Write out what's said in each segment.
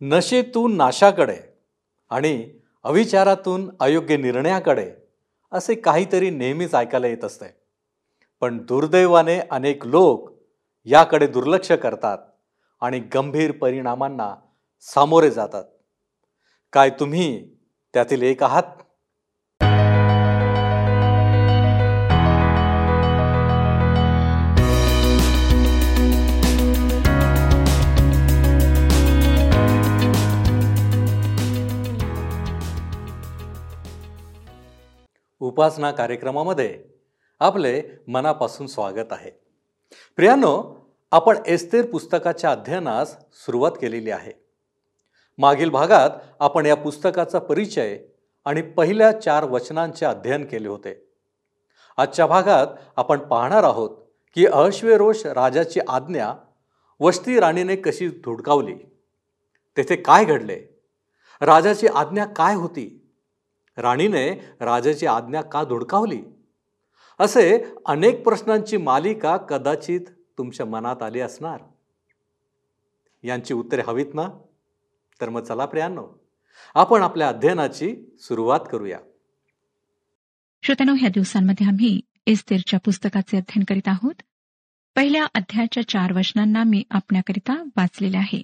नशेतून नाशाकडे आणि अविचारातून अयोग्य निर्णयाकडे असे काहीतरी नेहमीच ऐकायला येत असते. पण दुर्दैवाने अनेक लोक याकडे दुर्लक्ष करतात आणि गंभीर परिणामांना सामोरे जातात. काय तुम्ही त्यातील एक आहात? उपासना कार्यक्रमामध्ये आपले मनापासून स्वागत आहे. प्रियानो आपण एस्तेर पुस्तकाच्या अध्ययनास सुरुवात केलेली आहे. मागील भागात आपण या पुस्तकाचा परिचय आणि पहिल्या चार वचनांचे अध्ययन केले होते. आजच्या भागात आपण पाहणार आहोत की अश्वेरोष राजाची आज्ञा वस्ती राणीने कशी धुडकावली? तेथे काय घडले? राजाची आज्ञा काय होती? राणीने राजाची आज्ञा का धुडकावली? असे अनेक प्रश्नांची मालिका कदाचित तुमच्या मनात आली असणार. यांची उत्तरे हवीत ना? तर मग चला प्रियांनो आपण आपल्या अध्ययनाची सुरुवात करूया. श्रोत्यानो ह्या दिवसांमध्ये आम्ही इस्तेरच्या पुस्तकाचे अध्ययन करीत आहोत. पहिल्या अध्यायाच्या चार वचनांना मी आपल्याकरिता वाचलेले आहे.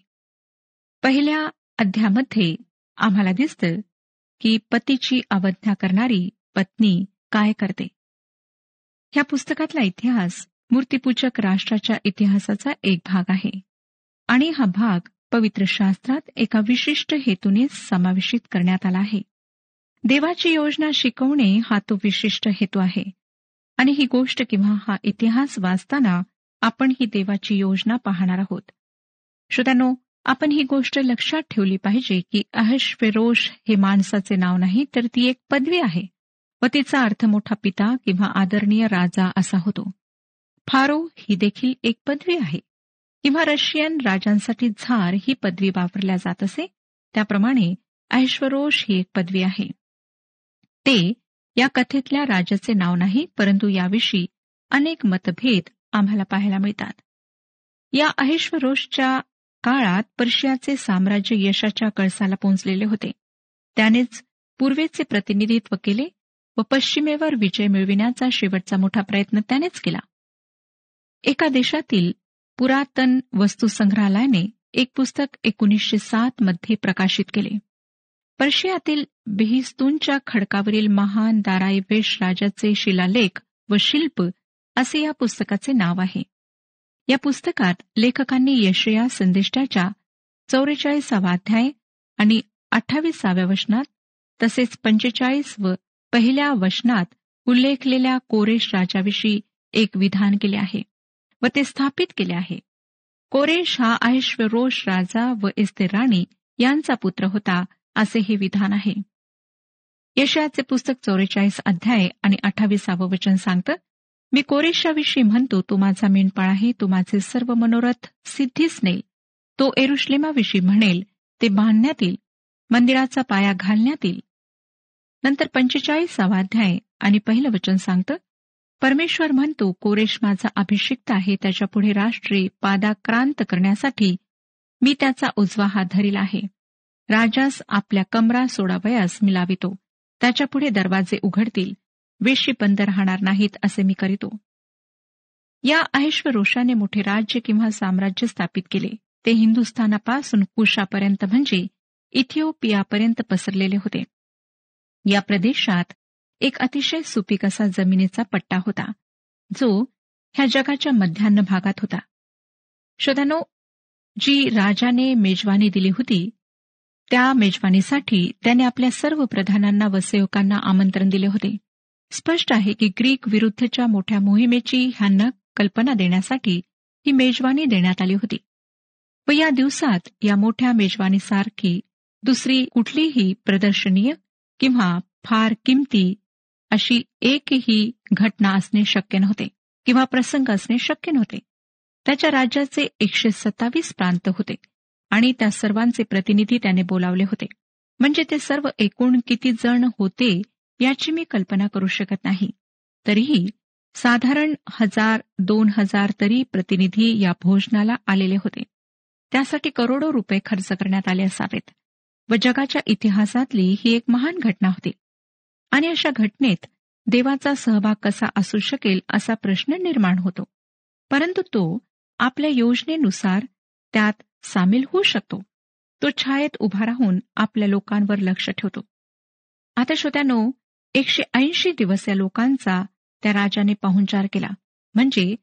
पहिल्या अध्यामध्ये आम्हाला दिसतं की पतीची अवज्ञा करणारी पत्नी काय करते? ह्या पुस्तकातला इतिहास मूर्तीपूजक राष्ट्राच्या इतिहासाचा एक भाग आहे आणि हा भाग पवित्र शास्त्रात एका विशिष्ट हेतूने समावेशित करण्यात आला आहे. देवाची योजना शिकवणे हा तो विशिष्ट हेतू आहे आणि ही गोष्ट किंवा हा इतिहास वाचताना आपण ही देवाची योजना पाहणार आहोत. श्रोत्यानो आपण ही गोष्ट लक्षात ठेवली पाहिजे की अहश्वेरोष हे माणसाचे नाव नाही तर ती एक पदवी आहे. व तिचा अर्थ मोठा पिता किंवा आदरणीय राजा असा होतो. फारो ही देखील एक पदवी आहे. किंवा रशियन राजांसाठी झार ही पदवी वापरल्या जात असे त्याप्रमाणे ऐश्वरोष ही एक पदवी आहे. ते या कथेतल्या राजाचे नाव नाही परंतु याविषयी अनेक मतभेद आम्हाला पाहायला मिळतात. या अहिश्वरोषच्या काळात पर्शियाचे साम्राज्य यशाच्या कळसाला पोहोचलेले होते. त्यानेच पूर्वेचे प्रतिनिधित्व केले व पश्चिमेवर विजय मिळविण्याचा शेवटचा मोठा प्रयत्न त्यानेच केला. एका देशातील पुरातन वस्तुसंग्रहालयाने एक पुस्तक एकोणीसशे सात मध्ये प्रकाशित केले. पर्शियातील बेहिस्तूनच्या खडकावरील महान दाराईवेश राजाचे शिलालेख व शिल्प असे या पुस्तकाचे नाव आहे. या पुस्तकात लेखकांनी यशया संदिष्टाच्या चौवेचाळीसावा अध्याय आणि अठ्ठावीसाव्या वचनात तसेच पंचेचाळीस व पहिल्या वचनात उल्लेखलेल्या कोरेश राजाविषयी एक विधान केले आहे व ते स्थापित केले आहे. कोरेश हा ऐश्वरोष राजा व इस्ते राणी यांचा पुत्र होता असे हे विधान आहे. यशयाचे पुस्तक चौवेचाळीस अध्याय आणि अठ्ठावीसावं वचन सांगतं मी कोरेशाविषयी म्हणतो तो माझा मेंढपाळ आहे तो माझे सर्व मनोरथ सिद्धीच नेल. तो एरुश्लेमाविषयी म्हणेल ते बांधण्यात येईल मंदिराचा पाया घालण्यात येईल. नंतर पंचेचाळीसावा अध्याय आणि पहिलं वचन सांगतं परमेश्वर म्हणतो कोरेश माझा अभिषिक्त आहे त्याच्यापुढे राष्ट्रे पादाक्रांत करण्यासाठी मी त्याचा उजवा हात धरील आहे. राजास आपल्या कमरा सोडावयास मिलावितो त्याच्यापुढे दरवाजे उघडतील. वेशी बंद राहणार नाहीत असे मी करीतो. या ऐश्वरोषाने मोठे राज्य किंवा साम्राज्य स्थापित केले. ते हिंदुस्थानापासून कुशापर्यंत म्हणजे इथिओपियापर्यंत पसरलेले होते. या प्रदेशात एक अतिशय सुपीक असा जमिनीचा पट्टा होता जो ह्या जगाच्या मध्यान्ह भागात होता. शोधानो जी राजाने मेजवानी दिली होती त्या मेजवानीसाठी त्याने आपल्या सर्व प्रधानांना व सेवकांना आमंत्रण दिले होते. स्पष्ट आहे की ग्रीक विरुद्धच्या मोठ्या मोहिमेची ह्यांना कल्पना देण्यासाठी ही मेजवानी देण्यात आली होती. व या दिवसात या मोठ्या मेजवानीसारखी दुसरी कुठलीही प्रदर्शनीय किंवा फार किमती अशी एकही घटना असणे शक्य नव्हते किंवा प्रसंग असणे शक्य नव्हते. त्याच्या राज्याचे एकशे सत्तावीस प्रांत होते आणि त्या सर्वांचे प्रतिनिधी त्याने बोलावले होते. म्हणजे ते सर्व एकूण किती जण होते याची मी कल्पना करू शकत नाही. तरीही साधारण हजार दोन हजार तरी प्रतिनिधी या भोजनाला आलेले होते. त्यासाठी करोडो रुपये खर्च करण्यात आले असावेत. व जगाच्या इतिहासातली ही एक महान घटना होती. आणि अशा घटनेत देवाचा सहभाग कसा असू शकेल असा प्रश्न निर्माण होतो. परंतु तो आपल्या योजनेनुसार त्यात सामील होऊ शकतो. तो छायेत उभा राहून आपल्या लोकांवर लक्ष ठेवतो. आता श्रोत्यानो एकशे ऐंशी दिवस या लोकांचा त्या राजाने पाहुणचार केला. म्हणजे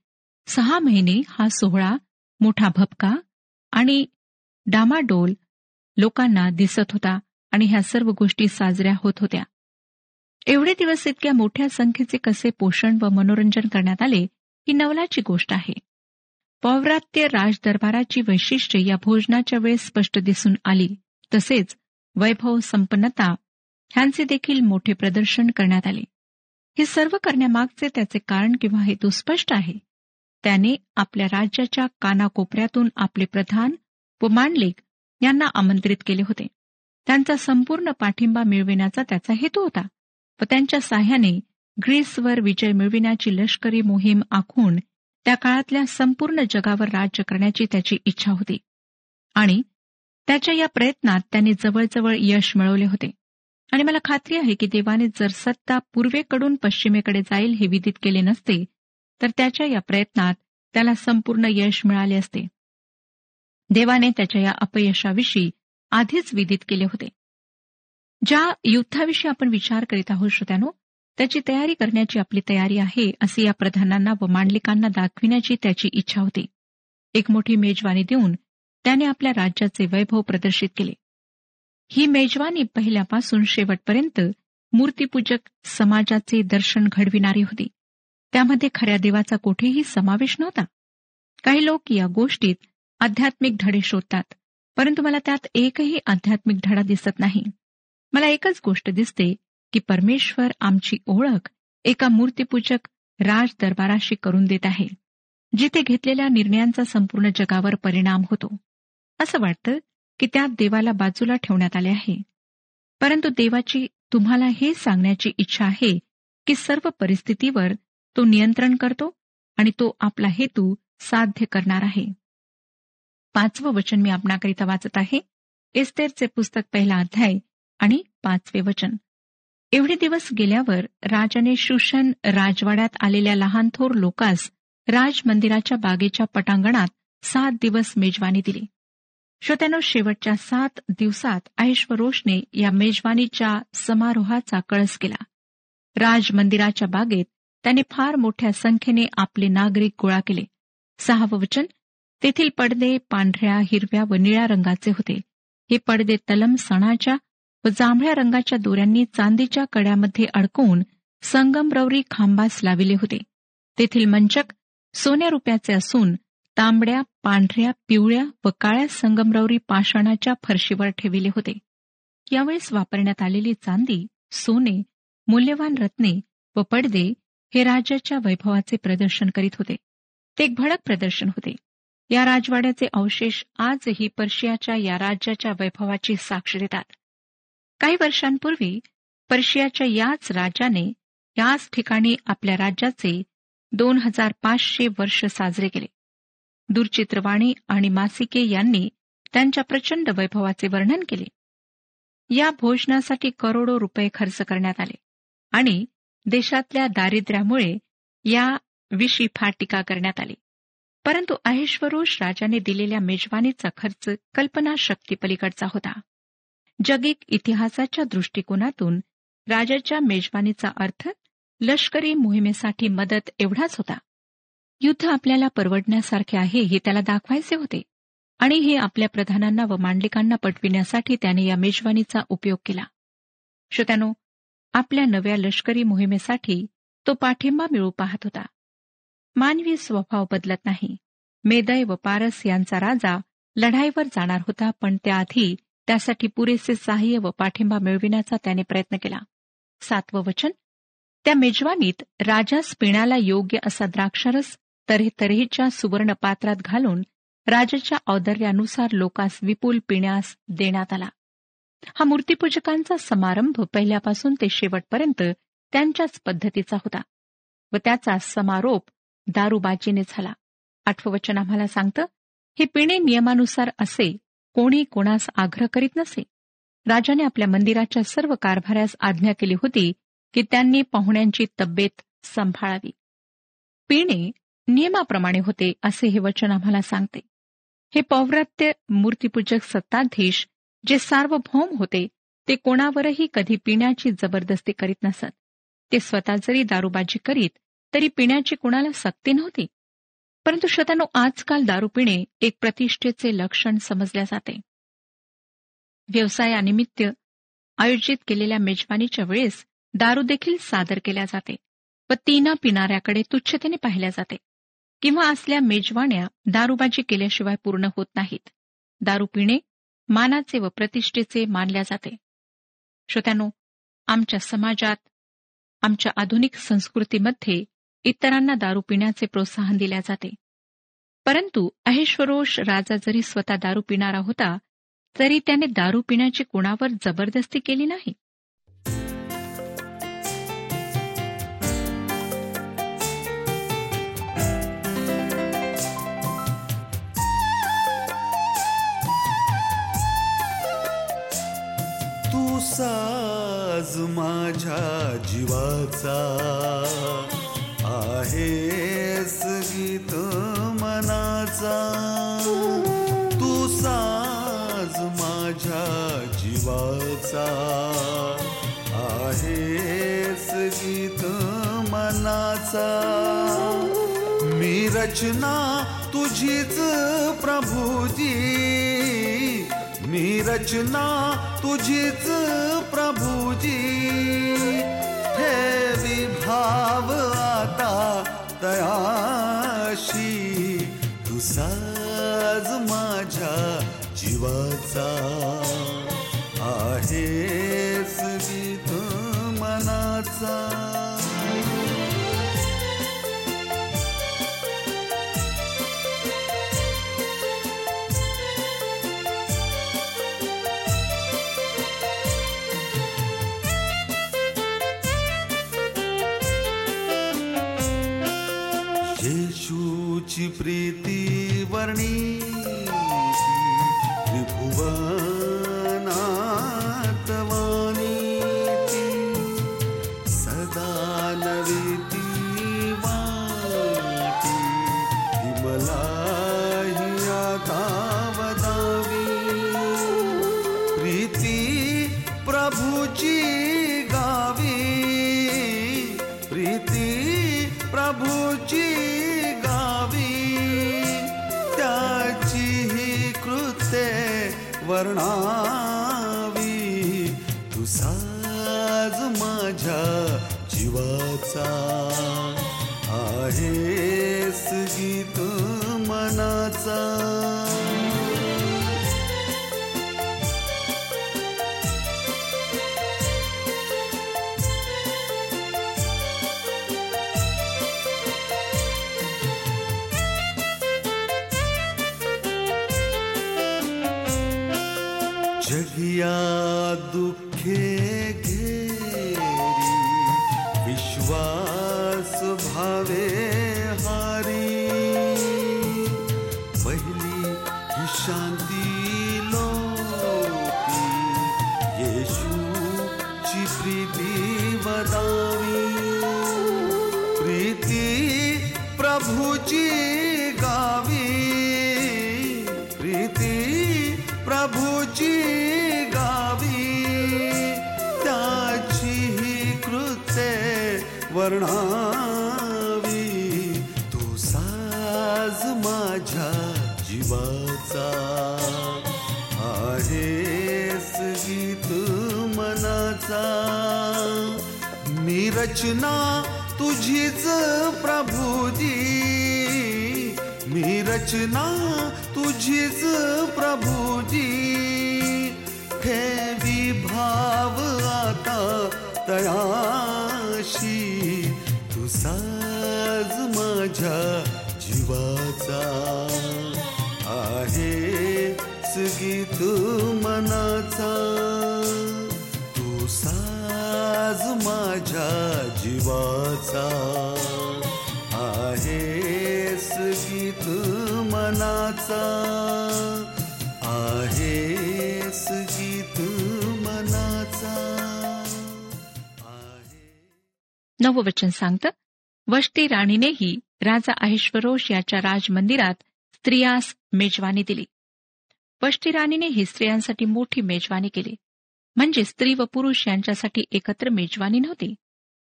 सहा महिने हा सोहळा मोठा भपका आणि डामाडोल लोकांना दिसत होता आणि ह्या सर्व गोष्टी साजऱ्या होत होत्या. एवढे दिवस इतक्या मोठ्या संख्येचे कसे पोषण व मनोरंजन करण्यात आले ही नवलाची गोष्ट आहे. पौव्रात्य राजदरबाराची वैशिष्ट्ये या भोजनाच्या वेळेस स्पष्ट दिसून आली. तसेच वैभव संपन्नता ह्यांचे देखील मोठे प्रदर्शन करण्यात आले. हे सर्व करण्यामागचे त्याचे कारण किंवा हेतू स्पष्ट आहे. त्याने आपल्या राज्याच्या कानाकोपऱ्यातून आपले प्रधान व मांडलिक यांना आमंत्रित केले होते. त्यांचा संपूर्ण पाठिंबा मिळविण्याचा त्याचा हेतू होता व त्यांच्या साह्याने ग्रीसवर विजय मिळविण्याची लष्करी मोहीम आखून त्या काळातल्या संपूर्ण जगावर राज्य करण्याची त्याची इच्छा होती. आणि त्याच्या या प्रयत्नात त्यांनी जवळजवळ यश मिळवले होते. आणि मला खात्री आहे की देवाने जर सत्ता पूर्वेकडून पश्चिमेकडे जाईल हे विदित केले नसते तर त्याच्या या प्रयत्नात त्याला संपूर्ण यश मिळाले असते. देवाने त्याच्या या अपयशाविषयी आधीच विदित केले होते. ज्या युद्धाविषयी आपण विचार करीत आहोत श्रोत्यानो त्याची तयारी करण्याची आपली तयारी आहे असे या प्रधानांना व मांडलिकांना दाखविण्याची त्याची इच्छा होती. एक मोठी मेजवानी देऊन त्याने आपल्या राज्याचे वैभव प्रदर्शित केले. ही मेजवानी पहिल्यापासून शेवटपर्यंत मूर्तीपूजक समाजाचे दर्शन घडविणारी होती. त्यामध्ये खऱ्या देवाचा कुठेही समावेश नव्हता. काही लोक या गोष्टीत आध्यात्मिक धडे शोधतात परंतु मला त्यात एकही आध्यात्मिक धडा दिसत नाही. मला एकच गोष्ट दिसते की परमेश्वर आमची ओळख एका मूर्तीपूजक राज दरबाराशी करून देत आहे जिथे घेतलेल्या निर्णयांचा संपूर्ण जगावर परिणाम होतो. असं वाटतं की त्यात देवाला बाजूला ठेवण्यात आले आहे. परंतु देवाची तुम्हाला हे सांगण्याची इच्छा आहे की सर्व परिस्थितीवर तो नियंत्रण करतो आणि तो आपला हेतू साध्य करणार आहे. पाचवं वचन मी आपणाकरिता वाचत आहे. एस्तेरचे पुस्तक पहिला अध्याय आणि पाचवे वचन. एवढे दिवस गेल्यावर राजाने शुशन राजवाड्यात आलेल्या लहान थोर लोकास राजमंदिराच्या बागेच्या पटांगणात सात दिवस मेजवानी दिली. श्रोत्यानो शेवटच्या सात दिवसात ऐश्वरोषने या मेजवानीच्या समारोहाचा कळस केला. राजमंदिराच्या बागेत त्याने फार मोठ्या संख्येने आपले नागरिक गोळा केले. सहावं वचन तेथील पडदे पांढऱ्या हिरव्या व निळ्या रंगाचे होते. हे पडदे तलम सणाच्या व जांभळ्या रंगाच्या दोऱ्यांनी चांदीच्या कड्यामध्ये अडकवून संगमरवरी खांबास लाविले होते. तेथील मंचक सोन्या रुपयाचे असून तांबड्या पांढऱ्या पिवळ्या व काळ्या संगमरवरी पाषाणाच्या फरशीवर ठेविले होते. यावेळेस वापरण्यात आलेली चांदी सोने मूल्यवान रत्ने व पडदे हे राज्याच्या वैभवाचे प्रदर्शन करीत होते. ते एक भडक प्रदर्शन होते. या राजवाड्याचे अवशेष आजही पर्शियाच्या या राज्याच्या वैभवाची साक्ष देतात. काही वर्षांपूर्वी पर्शियाच्या याच राजाने याच ठिकाणी आपल्या राज्याचे दोन हजार पाचशे वर्ष साजरे केले. दूरचित्रवाणी आणि मासिके यांनी त्यांच्या प्रचंड वैभवाचे वर्णन केले. या भोजनासाठी करोडो रुपये खर्च करण्यात आले आणि देशातल्या दारिद्र्यामुळे या विषयी फार टीका करण्यात आली. परंतु अहेश्वरोष राजाने दिलेल्या मेजवानीचा खर्च कल्पनाशक्तीपलीकडचा होता. जगिक इतिहासाच्या दृष्टिकोनातून राजाच्या मेजवानीचा अर्थ लष्करी मोहिमेसाठी मदत एवढाच होता. युद्ध आपल्याला परवडण्यासारखे आहे हे त्याला दाखवायचे होते. आणि हे आपल्या प्रधानांना व मांडलिकांना पटविण्यासाठी त्याने या मेजवानीचा उपयोग केला. श्रोत्यानो आपल्या नव्या लष्करी मोहिमेसाठी तो पाठिंबा मिळू पाहत होता. मानवी स्वभाव बदलत नाही. मेदय व पारस यांचा राजा लढाईवर जाणार होता पण त्याआधी त्यासाठी पुरेसे सहाय्य व पाठिंबा मिळविण्याचा त्याने प्रयत्न केला. सातवं वचन? त्या मेजवानीत राजास पिण्याला योग्य असा द्राक्षरस तऱ्हेतऱ्हेच्या सुवर्ण पात्रात घालून राजाच्या औदर्यानुसार लोकांस विपुल पिण्यास देण्यात आला. हा मूर्तीपूजकांचा समारंभ पहिल्यापासून ते शेवटपर्यंत त्यांच्याच पद्धतीचा होता व त्याचा समारोप दारूबाजीने झाला. आठवचन आम्हाला सांगतं हे पिणे नियमानुसार असे कोणी कोणास आग्रह करीत नसे. राजाने आपल्या मंदिराच्या सर्व कारभाऱ्यास आज्ञा केली होती की त्यांनी पाहुण्यांची तब्येत सांभाळावी. पिणे नियमाप्रमाणे होते असे हे वचन आम्हाला सांगते. हे पौव्रात्य मूर्तीपूजक सत्ताधीश जे सार्वभौम होते ते कोणावरही कधी पिण्याची जबरदस्ती करीत नसत. ते स्वतः जरी दारूबाजी करीत तरी पिण्याची कोणाला सक्ती नव्हती. परंतु श्रोत्यानो आजकाल दारू पिणे एक प्रतिष्ठेचे लक्षण समजल्या जाते. व्यवसायानिमित्त आयोजित केलेल्या मेजवानीच्या वेळेस दारू देखील सादर केल्या जाते व तीना पिणाऱ्याकडे तुच्छतेने पाहिल्या जाते. किंवा असल्या मेजवाण्या दारूबाजी केल्याशिवाय पूर्ण होत नाहीत. दारू पिणे मानाचे व प्रतिष्ठेचे मानल्या जाते. श्रोत्यानो आमच्या समाजात आमच्या आधुनिक संस्कृतीमध्ये इतरांना दारू पिण्याचे प्रोत्साहन दिल्या जाते. परंतु अहेश्वरोष राजा जरी स्वतः दारू पिणारा होता तरी त्याने दारू पिण्याची कुणावर जबरदस्ती केली नाही. माझ्या जीवाचा आहेस गीत मनाचा. तू साज माझ्या जीवाचा आहेस गीत मनाचा. मी रचना तुझीच प्रभुजी. मी रचना तुझीच प्रभुजी. हे विभाव आता तयाशी तू साज माझ्या जीवाचा. आहेस गीत मनाचा. तुझी प्रीती वर्णी. वर्णावी करणावी. तू साज माझ्या जीवाचा. आहेस गीत मनाचा. मी रचना तुझीच प्रभुजी मी रचना तुझीच प्रभुजी हे विभाव आता तया माझ्या जीवाचा आहे गीत मनाचा. तू साज माझ्या जीवाचा आहेस गीत मनाचा. मनाचा आहेस गीत मनाचा नववचन सांगतं वष्टी राणीनेही राजा अहिश्वरोष याच्या राजमंदिरात स्त्रियास मेजवानी दिली. वष्टी राणीनेही स्त्रियांसाठी मोठी मेजवानी केली. म्हणजे स्त्री व पुरुष यांच्यासाठी एकत्र मेजवानी नव्हती.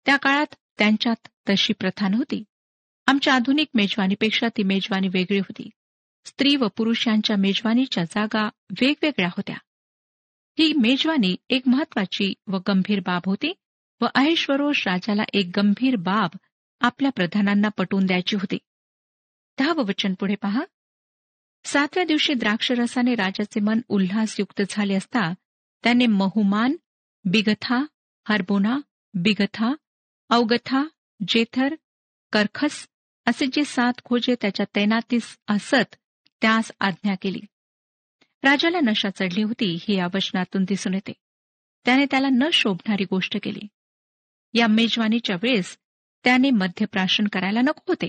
त्या काळात त्यांच्यात तशी प्रथा नव्हती. आमच्या आधुनिक मेजवानीपेक्षा ती मेजवानी वेगळी होती. स्त्री व पुरुष यांच्या मेजवानीच्या जागा वेगवेगळ्या होत्या. ही मेजवानी एक महत्वाची व गंभीर बाब होती व अहेश्वरोष राजाला एक गंभीर बाब आपल्या प्रधानांना पटवून द्यायची होती. दहावं वचन पुढे पहा. सातव्या दिवशी द्राक्षरसाने राजाचे मन उल्हासयुक्त झाले असता त्याने महुमान बिगथा हरबोना बिगथा अवगथा जेथर करखस असे जे सात खोजे त्याच्या तैनातीस असत त्यास आज्ञा केली. राजाला नशा चढली होती ही या वचनातून दिसून येते. त्याने त्याला न शोभणारी गोष्ट केली. या मेजवानीच्या वेळेस त्याने मद्यप्राशन करायला नको होते.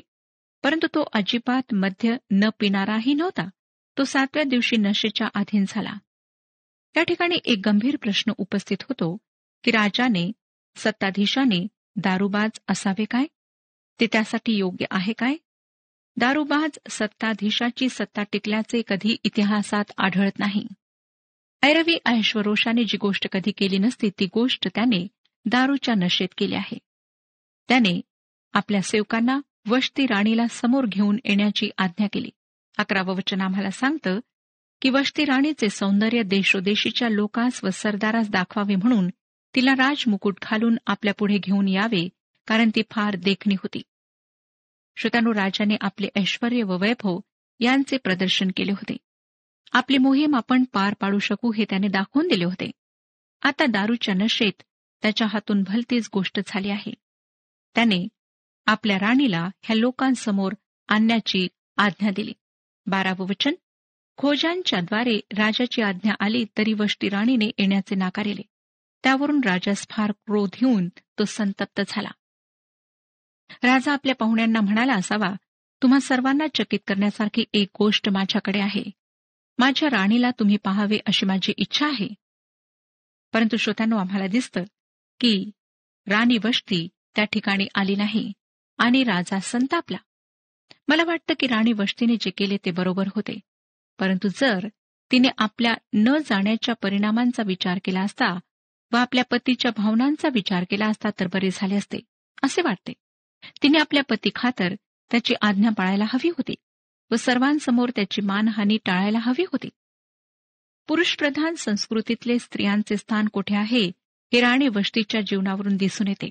परंतु तो अजिबात मद्य न पिणाराही नव्हता. तो सातव्या दिवशी नशेच्या अधीन झाला. या ठिकाणी एक गंभीर प्रश्न उपस्थित होतो की राजाने सत्ताधीशाने दारुबाज असावे काय? ते त्यासाठी योग्य आहे काय? दारुबाज सत्ताधीशाची सत्ता टिकल्याचे कधी इतिहासात आढळत नाही. ऐरवी ऐश्वरोषाने जी गोष्ट कधी केली नसती ती गोष्ट त्याने दारूच्या नशेत केली आहे. त्याने आपल्या सेवकांना वशती राणीला समोर घेऊन येण्याची आज्ञा केली. अकरावं वचन आम्हाला सांगतं की वशती राणीचे सौंदर्य देशोदेशीच्या लोकास व सरदारास दाखवावे म्हणून तिला राजमुकुट घालून आपल्या पुढे घेऊन यावे कारण ती फार देखणी होती. श्रोतानु राजाने आपले ऐश्वर व वैभव यांचे प्रदर्शन केले होते. आपली मोहीम आपण पार पाडू शकू हे त्याने दाखवून दिले होते. आता दारूच्या नशेत त्याच्या हातून भलतीच गोष्ट झाली आहे. त्याने आपल्या राणीला ह्या लोकांसमोर आणण्याची आज्ञा दिली. बारावं वचन. खोजांच्याद्वारे राजाची आज्ञा आली तरी वष्टी राणीने येण्याचे नाकारिले त्यावरून राजास फार क्रोध येऊन तो संतप्त झाला. राजा आपल्या पाहुण्यांना म्हणाला असावा तुम्हा सर्वांना चकित करण्यासारखी एक गोष्ट माझ्याकडे आहे. माझ्या राणीला तुम्ही पाहावे अशी माझी इच्छा आहे. परंतु श्रोत्यांनो आम्हाला दिसतं की राणी वष्टी त्या ठिकाणी आली नाही आणि राजा संतापला. मला वाटतं की राणी वष्टीने जे केले ते बरोबर होते. परंतु जर तिने आपल्या न जाण्याच्या परिणामांचा विचार केला असता व आपल्या पतीच्या भावनांचा विचार केला असता तर बरे झाले असते असे वाटते. तिने आपल्या पती खातर त्याची आज्ञा पाळायला हवी होती व सर्वांसमोर त्याची मानहानी टाळायला हवी होती. पुरुषप्रधान संस्कृतीतले स्त्रियांचे स्थान कुठे आहे हे राणी वष्टीच्या जीवनावरून दिसून येते.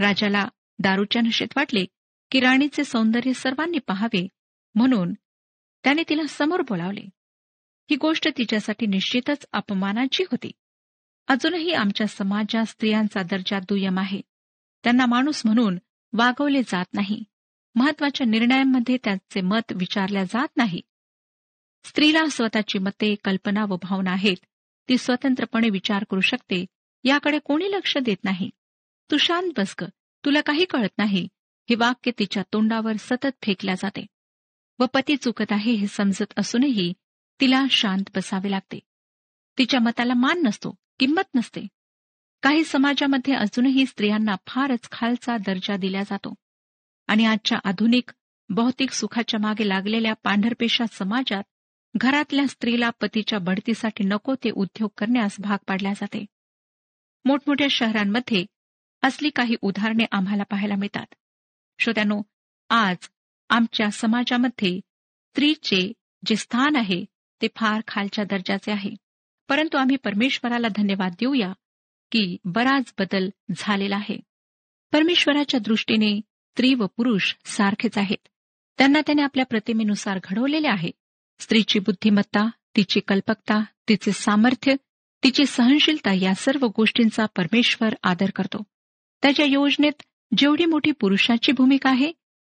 राजाला दारूच्या नशेत वाटले की राणीचे सौंदर्य सर्वांनी पाहावे म्हणून त्याने तिला समोर बोलावले. ही गोष्ट तिच्यासाठी निश्चितच अपमानाची होती. अजूनही आमच्या समाजात स्त्रियांचा दर्जा दुय्यम आहे. त्यांना माणूस म्हणून वागवले जात नाही. महत्त्वाच्या निर्णयांमध्ये त्यांचे मत विचारल्या जात नाही. स्त्रीला स्वतःची मते कल्पना व भावना आहेत. ती स्वतंत्रपणे विचार करू शकते. याकडे कोणी लक्ष देत नाही. तू शांत बसक तुला काही कळत नाही. हे वाक्य तिच्या तोंडावर सतत फेकल्या जाते. व पती चुकत आहे हे समजत असूनही तिला शांत बसावे लागते. तिच्या मताला मान नसतो किंमत नसते. काही समाजामध्ये अजूनही स्त्रियांना फारच खालचा दर्जा दिला जातो. आणि आजच्या आधुनिक भौतिक सुखाच्या मागे लागलेल्या पांढरपेशा समाजात घरातल्या स्त्रीला पतीच्या बढतीसाठी नको ते उद्योग करण्यास भाग पाडल्या जाते. मोठमोठ्या शहरांमध्ये असली काही उदाहरणे आम्हाला पाहायला मिळतात. श्रोत्यानो आज आमच्या समाजामध्ये स्त्रीचे जे स्थान आहे ते फार खालच्या दर्जाचे आहे. परंतु आम्ही परमेश्वराला धन्यवाद देऊया की बराच बदल झालेला आहे. परमेश्वराच्या दृष्टीने स्त्री व पुरुष सारखेच आहेत. त्यांना त्याने आपल्या प्रतिमेनुसार घडवलेले आहे. स्त्रीची बुद्धिमत्ता तिची कल्पकता तिचे सामर्थ्य तिची सहनशीलता या सर्व गोष्टींचा परमेश्वर आदर करतो. त्याच्या योजनेत जेवढी मोठी पुरुषाची भूमिका आहे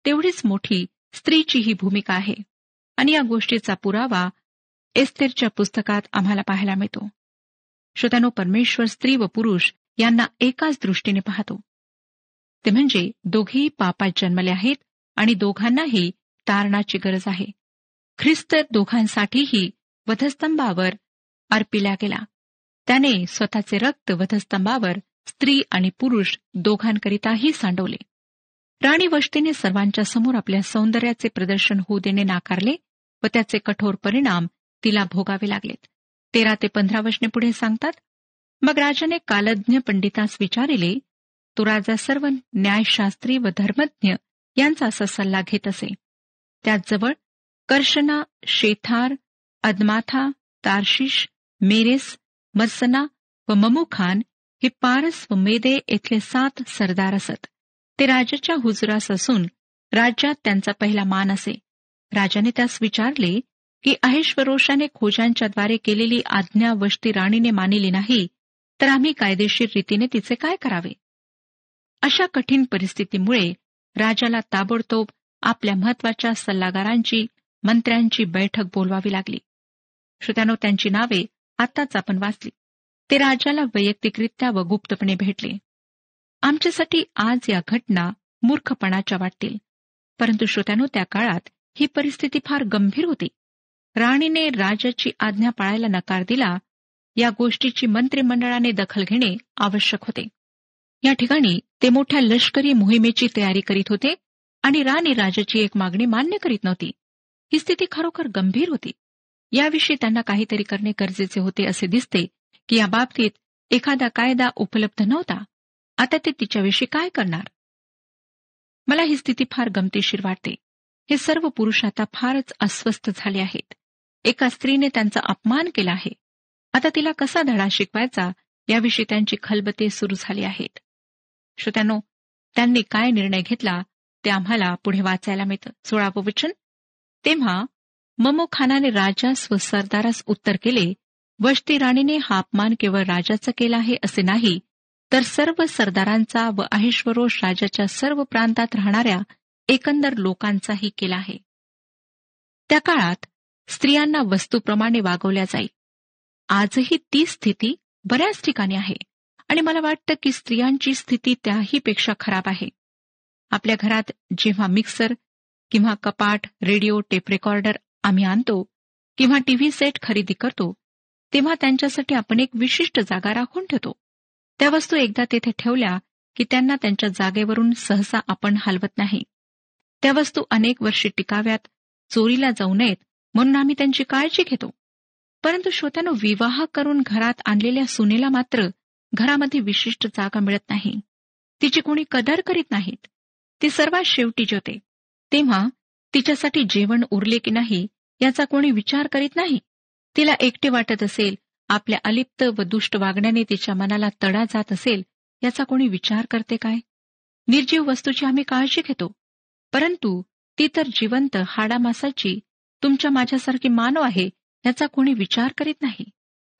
तेवढीच मोठी स्त्रीची ही भूमिका आहे. आणि या गोष्टीचा पुरावा एस्तेरच्या पुस्तकात आम्हाला पाहायला मिळतो. श्रोत्यानो परमेश्वर स्त्री व पुरुष यांना एकाच दृष्टीने पाहतो. ते म्हणजे दोघेही पापात जन्मले आहेत आणि दोघांनाही तारणाची गरज आहे. ख्रिस्त दोघांसाठीही वधस्तंभावर अर्पिला गेला. त्याने स्वतःचे रक्त वधस्तंभावर स्त्री आणि पुरुष दोघांकरिताही सांडवले. राणी वस्तीने सर्वांच्या समोर आपल्या सौंदर्याचे प्रदर्शन होऊ देणे नाकारले व त्याचे कठोर परिणाम तिला भोगावे लागलेत. तेरा ते पंधरा वशने पुढे सांगतात मग राजाने कालज्ञ पंडितास विचारिले तो राजा सर्व न्यायशास्त्री व धर्मज्ञ यांचा असा सल्ला घेत असे. त्याचजवळ कर्शना शेथार अदमाथा तारशिश मेरेस मत्सना व ममुखान हे पारस व मेदे येथले सात सरदार असत. ते राजाच्या हुजुरास असून राज्यात त्यांचा पहिला मान असे. राजाने त्यास विचारले की अहेश्वरोषाने खोजांच्याद्वारे केलेली आज्ञा वष्टी राणीने मानिली नाही तर आम्ही कायदेशीर रीतीने तिचे काय करावे? अशा कठीण परिस्थितीमुळे राजाला ताबडतोब आपल्या महत्त्वाच्या सल्लागारांची मंत्र्यांची बैठक बोलवावी लागली. श्रोत्यानो त्यांची नावे आताच आपण वाचली. ते राजाला वैयक्तिकरित्या व गुप्तपणे भेटले. आमच्यासाठी आज या घटना मूर्खपणाच्या वाटतील. परंतु श्रोत्यानो त्या काळात ही परिस्थिती फार गंभीर होती. राणीने राजाची आज्ञा पाळायला नकार दिला या गोष्टीची मंत्रिमंडळाने दखल घेणे आवश्यक होते. या ठिकाणी ते मोठ्या लष्करी मोहिमेची तयारी करीत होते आणि राणी राजाची एक मागणी मान्य करीत नव्हती. ही स्थिती खरोखर गंभीर होती. याविषयी त्यांना काहीतरी करणे गरजेचे होते असे दिसते की या बाबतीत एखादा कायदा उपलब्ध नव्हता. आता ते तिच्याविषयी काय करणार? मला ही स्थिती फार गमतीशीर वाटते. हे सर्व पुरुष आता फारच अस्वस्थ झाले आहेत. एका स्त्रीने त्यांचा अपमान केला आहे. आता तिला कसा धडा शिकवायचा याविषयी त्यांची खलबते सुरू झाली आहेत. श्रोत्यानो त्यांनी काय निर्णय घेतला ते आम्हाला पुढे वाचायला मिळतं. सोळावं वचन? तेव्हा ममो खानाने राजास व सरदारास उत्तर केले वस्ती राणीने हा अपमान केवळ राजाचा केला आहे असे नाही तर सर्व सरदारांचा व अहेश्वरोष राजाच्या सर्व प्रांतात राहणाऱ्या एकंदर लोकांचाही केला आहे. त्या काळात स्त्रियांना वस्तूप्रमाणे वागवल्या जाईल आजही ती स्थिती बऱ्याच ठिकाणी आहे आणि मला वाटतं की स्त्रियांची स्थिती त्याहीपेक्षा खराब आहे. आपल्या घरात जेव्हा मिक्सर किंवा कपाट रेडिओ टेप रेकॉर्डर आम्ही आणतो किंवा टीव्ही सेट खरेदी करतो तेव्हा त्यांच्यासाठी आपण एक विशिष्ट जागा राखून ठेवतो. त्या वस्तू एकदा तेथे ठेवल्या की त्यांना त्यांच्या जागेवरून सहसा आपण हलवत नाही. त्या वस्तू अनेक वर्षे टिकाव्यात चोरीला जाऊ नयेत म्हणून आम्ही त्यांची काळजी घेतो. परंतु श्रोत्यानं विवाह करून घरात आणलेल्या सुनेला मात्र घरामध्ये विशिष्ट जागा मिळत नाही. तिची कोणी कदर करीत नाहीत. ती सर्वात शेवटी जेवते. तेव्हा तिच्यासाठी जेवण उरले की नाही याचा कोणी विचार करीत नाही. तिला एकटे वाटत असेल आपल्या अलिप्त व दुष्ट वागण्याने तिच्या मनाला तडा जात असेल याचा कोणी विचार करते काय? निर्जीव वस्तूची आम्ही काळजी घेतो. परंतु ती तर जिवंत हाडामासाची तुमच्या माझ्यासारखी मानव आहे याचा कोणी विचार करीत नाही.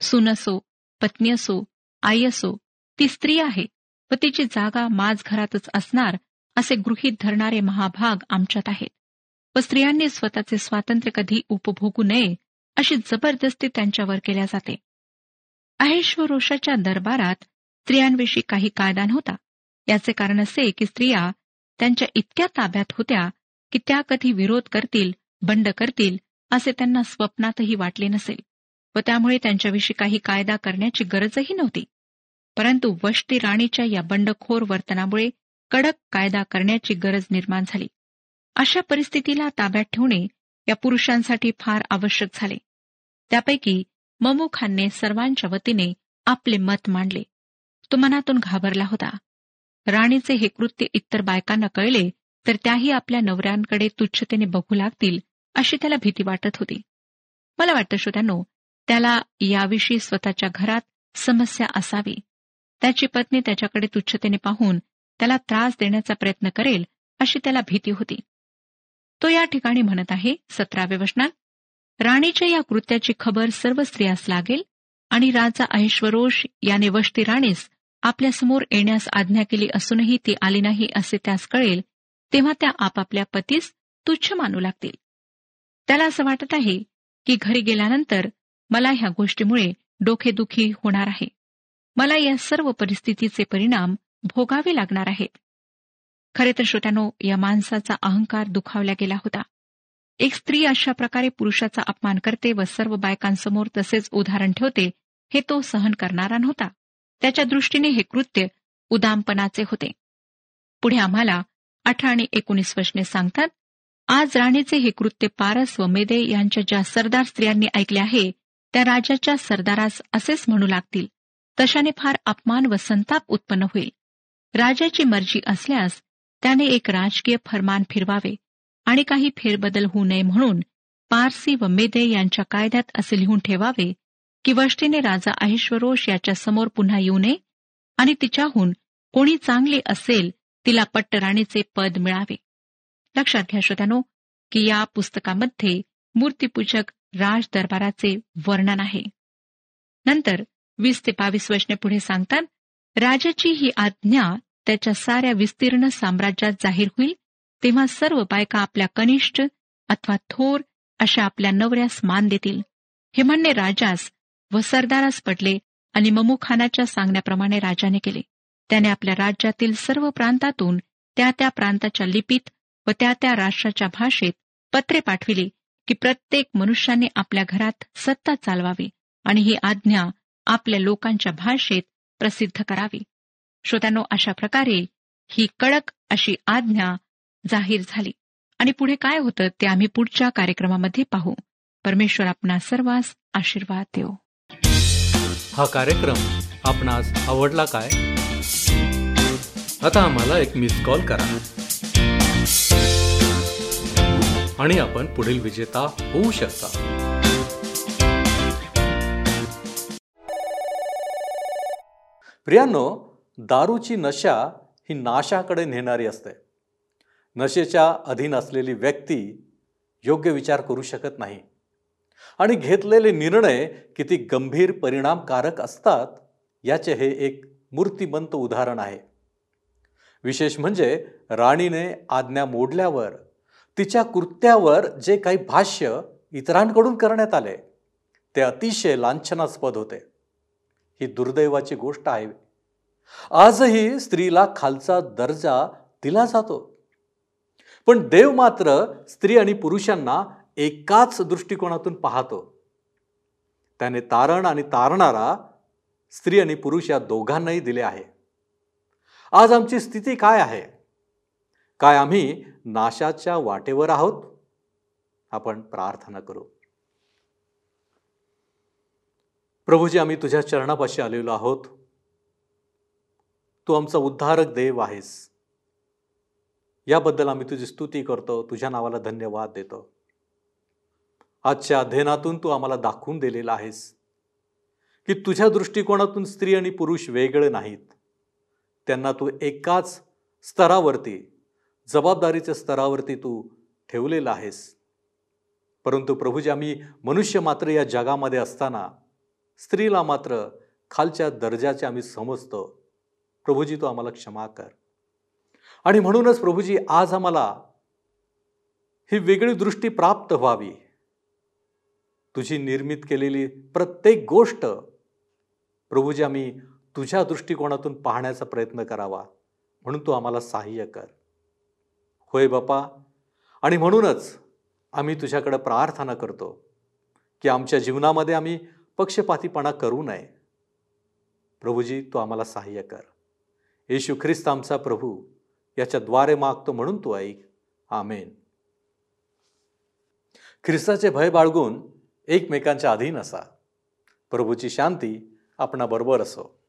सून असो पत्नी असो आई असो ती स्त्री आहे व तिची जागा माझ घरातच असणार असे गृहीत धरणारे महाभाग आमच्यात आहेत. व स्त्रियांनी स्वतःचे स्वातंत्र्य कधी उपभोगू नये अशी जबरदस्ती त्यांच्यावर केल्या जाते. अहेश्वरोषाच्या दरबारात स्त्रियांविषयी काही कायदा नव्हता याचे कारण असे की स्त्रिया त्यांच्या इतक्या ताब्यात होत्या की त्या कधी विरोध करतील बंड करतील असे त्यांना स्वप्नातही वाटले नसेल व त्यामुळे त्यांच्याविषयी काही कायदा करण्याची गरजही नव्हती. परंतु वष्टी राणीच्या या बंडखोर वर्तनामुळे कडक कायदा करण्याची गरज निर्माण झाली. अशा परिस्थितीला ताब्यात ठेवणे या पुरुषांसाठी फार आवश्यक झाले. त्यापैकी ममू खानने सर्वांच्या वतीने आपले मत मांडले. तो मनातून घाबरला होता. राणीचे हे कृत्य इतर बायकांना कळले तर त्याही आपल्या नवऱ्यांकडे तुच्छतेने बघू लागतील अशी त्याला भीती वाटत होती. मला वाटतं श्रोत्यानो त्याला याविषयी स्वतःच्या घरात समस्या असावी. त्याची पत्नी त्याच्याकडे तुच्छतेने पाहून त्याला त्रास देण्याचा प्रयत्न करेल अशी त्याला भीती होती. तो या ठिकाणी म्हणत आहे सतराव्या वचनात राणीच्या या कृत्याची खबर सर्व स्त्रियास लागेल आणि राजा ऐश्वरोष याने वष्टी राणीस आपल्यासमोर येण्यास आज्ञा केली असूनही ती आली नाही असे त्यास कळेल तेव्हा त्या आपापल्या पतीस तुच्छ मानू लागतील. त्याला असं वाटत आहे की घरी गेल्यानंतर मला ह्या गोष्टीमुळे डोकेदुखी होणार आहे. मला या सर्व परिस्थितीचे परिणाम भोगावे लागणार आहेत. खरे तर श्रोत्यानो या माणसाचा अहंकार दुखावला गेला होता. एक स्त्री अशा प्रकारे पुरुषाचा अपमान करते व सर्व बायकांसमोर तसेच उदाहरण ठेवते हे तो सहन करणारा नव्हता. त्याच्या दृष्टीने हे कृत्य उदामपणाचे होते. पुढे आम्हाला अठरा आणि एकोणीस वर्षने सांगतात आज राणीचे हे कृत्य पारस व मेदे यांच्या ज्या सरदार स्त्रियांनी ऐकले आहे त्या राजाच्या सरदारास असेच म्हणू लागतील. तशाने फार अपमान व संताप उत्पन्न होईल. राजाची मर्जी असल्यास त्याने एक राजकीय फरमान फिरवावे आणि काही फेरबदल होऊ नये म्हणून पारसी व मेदे यांच्या कायद्यात असे लिहून ठेवावे की वष्टीने राजा अहिश्वरोष याच्या समोर पुन्हा येऊ नये आणि तिच्याहून कोणी चांगली असेल तिला पट्टराणीचे पद मिळावे. लक्षात घ्या श्रोत्यानो की या पुस्तकामध्ये मूर्तीपूजक राज दरबाराचे वर्णन आहे. नंतर वीस ते बावीस वचने पुढे सांगतात राजाची ही आज्ञा त्याच्या साऱ्या विस्तीर्ण साम्राज्यात जाहीर होईल तेव्हा सर्व बायका आपल्या कनिष्ठ अथवा थोर अशा आपल्या नवऱ्यास मान देतील. हे म्हणणे राजास व सरदारास पडले आणि ममुखानाच्या सांगण्याप्रमाणे राजाने केले. त्याने आपल्या राज्यातील सर्व प्रांतातून त्या त्या प्रांताच्या लिपीत व त्या त्या राष्ट्राच्या भाषेत पत्रे पाठविली की प्रत्येक मनुष्याने आपल्या घरात सत्ता चालवावी आणि ही आज्ञा आपल्या लोकांच्या भाषेत प्रसिद्ध करावी. श्रोत्यानो अशा प्रकारे ही कडक अशी आज्ञा जाहीर झाली. आणि पुढे काय होतं ते आम्ही पुढच्या कार्यक्रमामध्ये पाहू. परमेश्वर आपणा सर्वांस आशीर्वाद देऊ हा कार्यक्रम आपणास आवडला काय? आता आम्हाला एक मिस कॉल करा. आणि आपण पुढील विजेता होऊ शकता. प्रियांनो दारूची नशा ही नाशाकडे नेणारी असते. नशेच्या अधीन असलेली व्यक्ती योग्य विचार करू शकत नाही. आणि घेतलेले निर्णय किती गंभीर परिणामकारक असतात याचे हे एक मूर्तिमंत उदाहरण आहे. विशेष म्हणजे राणीने आज्ञा मोडल्यावर तिच्या कृत्यावर जे काही भाष्य इतरांकडून करण्यात आले ते अतिशय लांछनास्पद होते. ही दुर्दैवाची गोष्ट आहे आजही स्त्रीला खालचा दर्जा दिला जातो. पण देव मात्र स्त्री आणि पुरुषांना एकाच दृष्टिकोनातून पाहतो. त्याने तारण आणि तारणारा स्त्री आणि पुरुष या दोघांनाही दिले आहे. आज आमची स्थिती काय आहे? काय आम्ही नाशाच्या वाटेवर आहोत? आपण प्रार्थना करू. प्रभूजी आम्ही तुझ्या चरणापाशी आलेलो आहोत. तू आमचा उद्धारक देव आहेस. याबद्दल आम्ही तुझी स्तुती करतो तुझ्या नावाला धन्यवाद देतो. आजच्या अध्ययनातून तू आम्हाला दाखवून दिलेला आहेस की तुझ्या दृष्टिकोनातून स्त्री आणि पुरुष वेगळे नाहीत. त्यांना तू एकाच स्तरावरती जबाबदारीच्या स्तरावरती तू ठेवलेला आहेस. परंतु प्रभूजी आम्ही मनुष्य मात्र या जगामध्ये असताना स्त्रीला मात्र खालच्या दर्जाचे आम्ही समजतो. प्रभूजी तू आम्हाला क्षमा कर. आणि म्हणूनच प्रभूजी आज आम्हाला ही वेगळी दृष्टी प्राप्त व्हावी. तुझी निर्मित केलेली प्रत्येक गोष्ट प्रभूजी आम्ही तुझ्या दृष्टिकोनातून पाहण्याचा प्रयत्न करावा. म्हणून तू आम्हाला सहाय्य कर. होय बापा. आणि म्हणूनच आम्ही तुझ्याकडं प्रार्थना करतो की आमच्या जीवनामध्ये आम्ही पक्षपातीपणा करू नये. प्रभूजी तू आम्हाला सहाय्य कर. येशू ख्रिस्त आमचा प्रभू याच्याद्वारे मागतो म्हणून तू ऐक. आमेन. ख्रिस्ताचे भय बाळगून एकमेकांच्या अधीन असा. प्रभूची शांती आपणाबरोबर असो.